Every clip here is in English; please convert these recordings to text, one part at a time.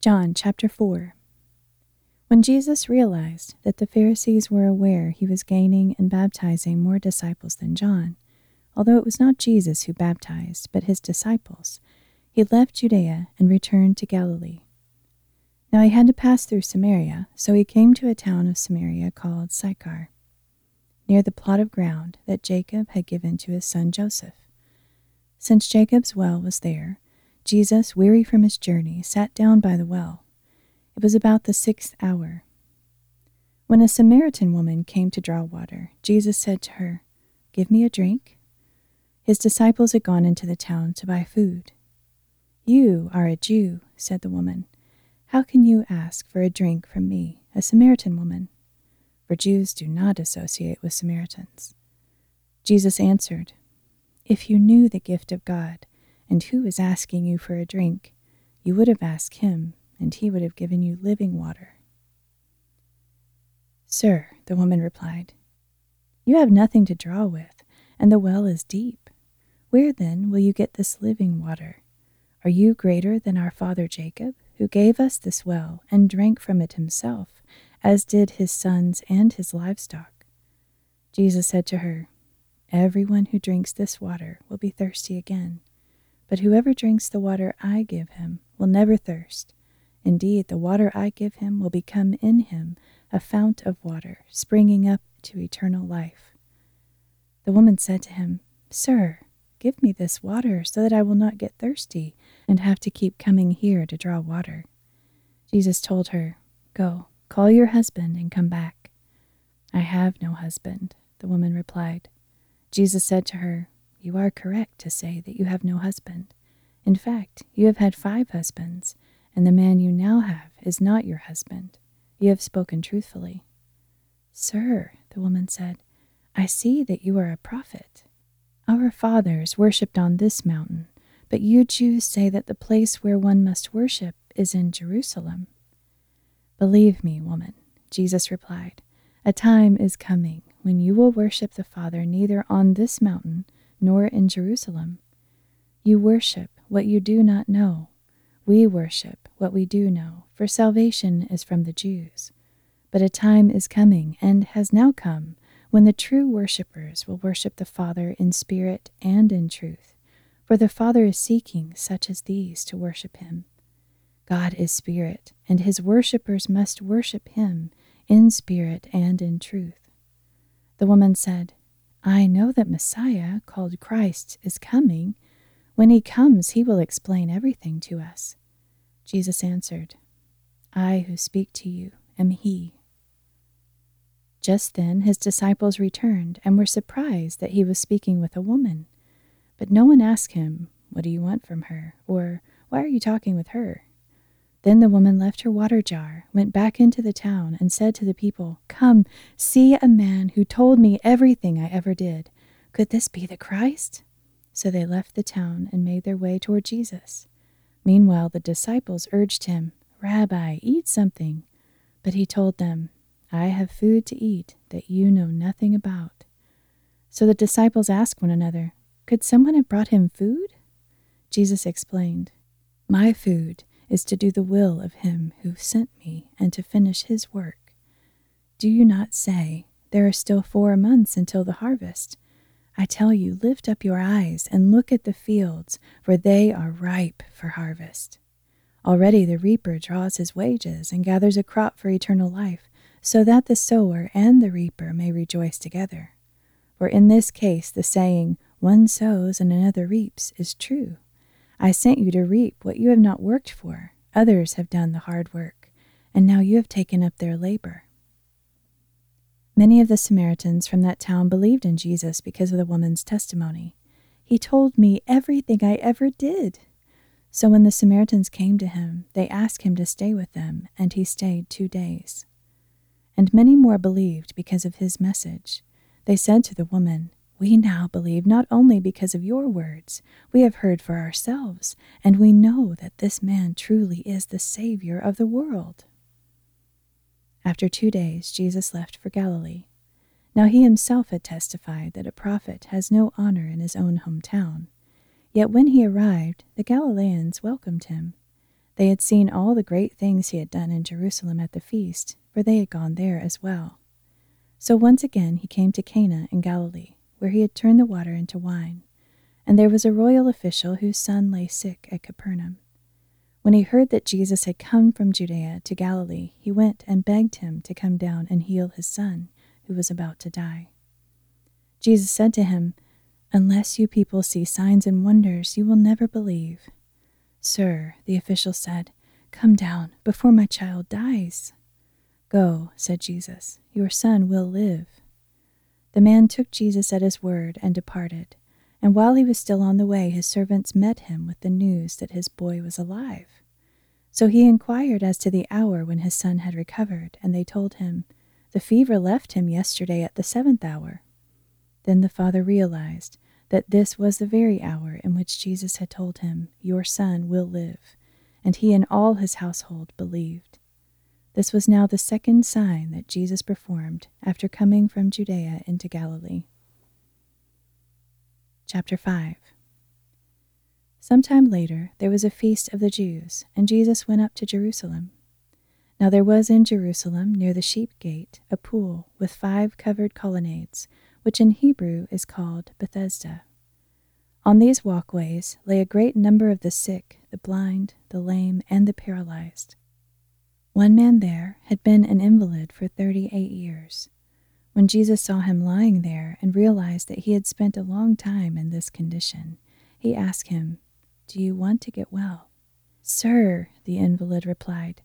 John chapter 4 When Jesus realized that the Pharisees were aware he was gaining and baptizing more disciples than John, although it was not Jesus who baptized, but his disciples, he left Judea and returned to Galilee. Now he had to pass through Samaria, so he came to a town of Samaria called Sychar, near the plot of ground that Jacob had given to his son Joseph. Since Jacob's well was there, Jesus, weary from his journey, sat down by the well. It was about the sixth hour. When a Samaritan woman came to draw water, Jesus said to her, Give me a drink. His disciples had gone into the town to buy food. You are a Jew, said the woman. How can you ask for a drink from me, a Samaritan woman? For Jews do not associate with Samaritans. Jesus answered, If you knew the gift of God, and who is asking you for a drink, you would have asked him, and he would have given you living water. Sir, the woman replied, You have nothing to draw with, and the well is deep. Where then will you get this living water? Are you greater than our father Jacob, who gave us this well and drank from it himself, as did his sons and his livestock? Jesus said to her, Everyone who drinks this water will be thirsty again. But whoever drinks the water I give him will never thirst. Indeed, the water I give him will become in him a fount of water, springing up to eternal life. The woman said to him, Sir, give me this water so that I will not get thirsty and have to keep coming here to draw water. Jesus told her, Go, call your husband and come back. I have no husband, the woman replied. Jesus said to her, you are correct to say that you have no husband. In fact, you have had five husbands, and the man you now have is not your husband. You have spoken truthfully. Sir, the woman said, I see that you are a prophet. Our fathers worshipped on this mountain, but you Jews say that the place where one must worship is in Jerusalem. Believe me, woman, Jesus replied, a time is coming when you will worship the Father neither on this mountain nor in Jerusalem. You worship what you do not know. We worship what we do know, for salvation is from the Jews. But a time is coming, and has now come, when the true worshippers will worship the Father in spirit and in truth, for the Father is seeking such as these to worship him. God is spirit, and his worshippers must worship him in spirit and in truth. The woman said, I know that Messiah, called Christ, is coming. When he comes, he will explain everything to us. Jesus answered, I who speak to you am he. Just then his disciples returned and were surprised that he was speaking with a woman. But no one asked him, What do you want from her? or Why are you talking with her? Then the woman left her water jar, went back into the town, and said to the people, Come, see a man who told me everything I ever did. Could this be the Christ? So they left the town and made their way toward Jesus. Meanwhile, the disciples urged him, Rabbi, eat something. But he told them, I have food to eat that you know nothing about. So the disciples asked one another, Could someone have brought him food? Jesus explained, My food is to do the will of him who sent me and to finish his work. Do you not say, There are still four months until the harvest? I tell you, lift up your eyes and look at the fields, for they are ripe for harvest. Already the reaper draws his wages and gathers a crop for eternal life, so that the sower and the reaper may rejoice together. For in this case, the saying, One sows and another reaps, is true. I sent you to reap what you have not worked for. Others have done the hard work, and now you have taken up their labor. Many of the Samaritans from that town believed in Jesus because of the woman's testimony. He told me everything I ever did. So when the Samaritans came to him, they asked him to stay with them, and he stayed two days. And many more believed because of his message. They said to the woman, we now believe not only because of your words, we have heard for ourselves, and we know that this man truly is the Savior of the world. After two days, Jesus left for Galilee. Now he himself had testified that a prophet has no honor in his own hometown. Yet when he arrived, the Galileans welcomed him. They had seen all the great things he had done in Jerusalem at the feast, for they had gone there as well. So once again he came to Cana in Galilee, where he had turned the water into wine. And there was a royal official whose son lay sick at Capernaum. When he heard that Jesus had come from Judea to Galilee, he went and begged him to come down and heal his son, who was about to die. Jesus said to him, Unless you people see signs and wonders, you will never believe. Sir, the official said, Come down before my child dies. Go, said Jesus, your son will live. The man took Jesus at his word and departed. And while he was still on the way, his servants met him with the news that his boy was alive. So he inquired as to the hour when his son had recovered, and they told him, The fever left him yesterday at the seventh hour. Then the father realized that this was the very hour in which Jesus had told him, Your son will live. And he and all his household believed. This was now the second sign that Jesus performed after coming from Judea into Galilee. Chapter 5 Some time later there was a feast of the Jews, and Jesus went up to Jerusalem. Now there was in Jerusalem, near the sheep gate, a pool with five covered colonnades, which in Hebrew is called Bethesda. On these walkways lay a great number of the sick, the blind, the lame, and the paralyzed. One man there had been an invalid for thirty eight years. When Jesus saw him lying there and realized that he had spent a long time in this condition, he asked him, Do you want to get well? Sir, the invalid replied,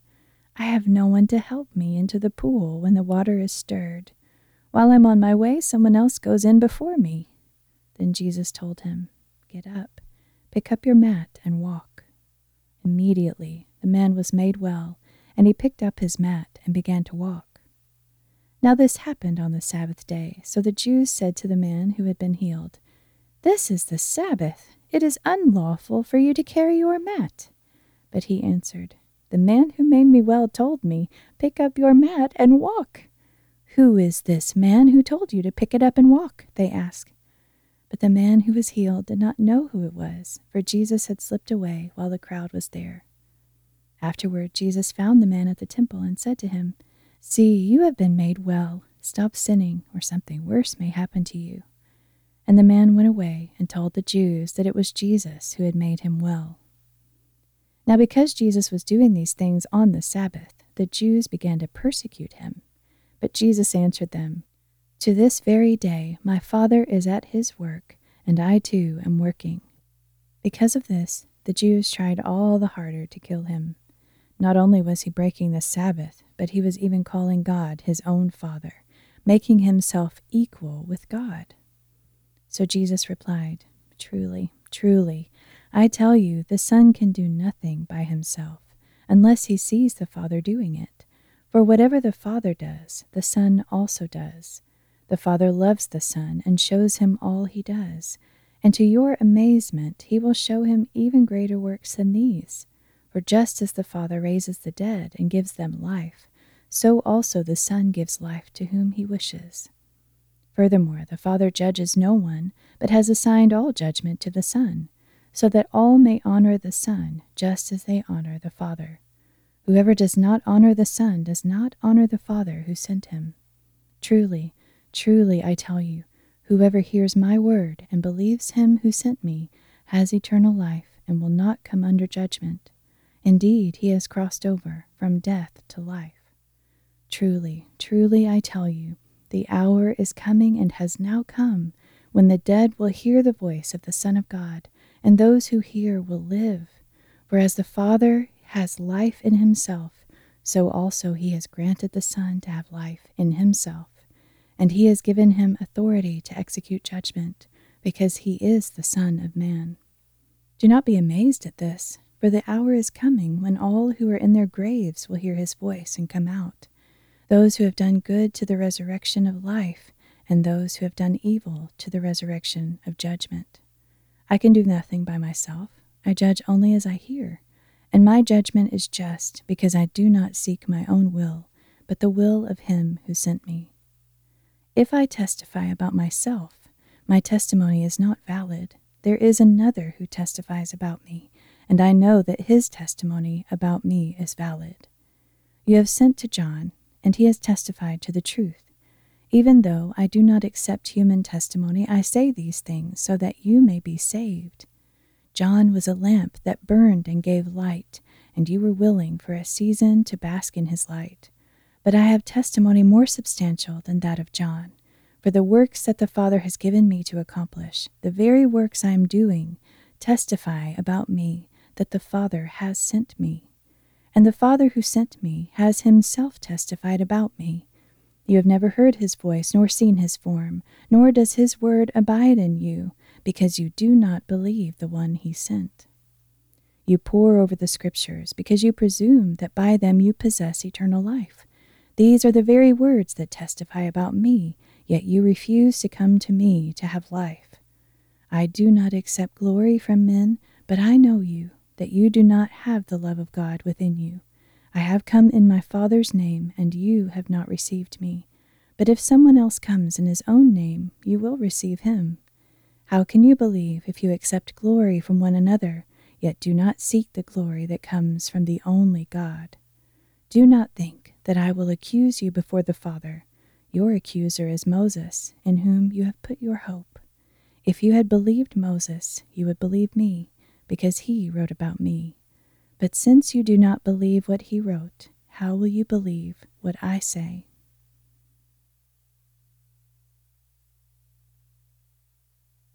I have no one to help me into the pool when the water is stirred. While I'm on my way, someone else goes in before me. Then Jesus told him, Get up, pick up your mat, and walk. Immediately the man was made well and he picked up his mat and began to walk. Now this happened on the Sabbath day, so the Jews said to the man who had been healed, This is the Sabbath. It is unlawful for you to carry your mat. But he answered, The man who made me well told me, Pick up your mat and walk. Who is this man who told you to pick it up and walk? They asked. But the man who was healed did not know who it was, for Jesus had slipped away while the crowd was there. Afterward, Jesus found the man at the temple and said to him, See, you have been made well. Stop sinning, or something worse may happen to you. And the man went away and told the Jews that it was Jesus who had made him well. Now, because Jesus was doing these things on the Sabbath, the Jews began to persecute him. But Jesus answered them, To this very day my Father is at his work, and I too am working. Because of this, the Jews tried all the harder to kill him. Not only was he breaking the Sabbath, but he was even calling God his own Father, making himself equal with God. So Jesus replied, Truly, truly, I tell you, the Son can do nothing by himself, unless he sees the Father doing it. For whatever the Father does, the Son also does. The Father loves the Son and shows him all he does. And to your amazement, he will show him even greater works than these for just as the Father raises the dead and gives them life, so also the Son gives life to whom he wishes. Furthermore, the Father judges no one, but has assigned all judgment to the Son, so that all may honor the Son just as they honor the Father. Whoever does not honor the Son does not honor the Father who sent him. Truly, truly, I tell you, whoever hears my word and believes him who sent me has eternal life and will not come under judgment Indeed, he has crossed over from death to life. Truly, truly, I tell you, the hour is coming and has now come when the dead will hear the voice of the Son of God, and those who hear will live. For as the Father has life in himself, so also he has granted the Son to have life in himself. And he has given him authority to execute judgment, because he is the Son of Man. Do not be amazed at this for the hour is coming when all who are in their graves will hear his voice and come out, those who have done good to the resurrection of life, and those who have done evil to the resurrection of judgment. I can do nothing by myself, I judge only as I hear, and my judgment is just because I do not seek my own will, but the will of him who sent me. If I testify about myself, my testimony is not valid. There is another who testifies about me and I know that his testimony about me is valid. You have sent to John, and he has testified to the truth. Even though I do not accept human testimony, I say these things so that you may be saved. John was a lamp that burned and gave light, and you were willing for a season to bask in his light. But I have testimony more substantial than that of John. For the works that the Father has given me to accomplish, the very works I am doing, testify about me that the Father has sent me. And the Father who sent me has himself testified about me. You have never heard his voice, nor seen his form, nor does his word abide in you, because you do not believe the one he sent. You pore over the Scriptures, because you presume that by them you possess eternal life. These are the very words that testify about me, yet you refuse to come to me to have life. I do not accept glory from men, but I know you that you do not have the love of God within you. I have come in my Father's name, and you have not received me. But if someone else comes in his own name, you will receive him. How can you believe if you accept glory from one another, yet do not seek the glory that comes from the only God? Do not think that I will accuse you before the Father. Your accuser is Moses, in whom you have put your hope. If you had believed Moses, you would believe me because he wrote about me. But since you do not believe what he wrote, how will you believe what I say?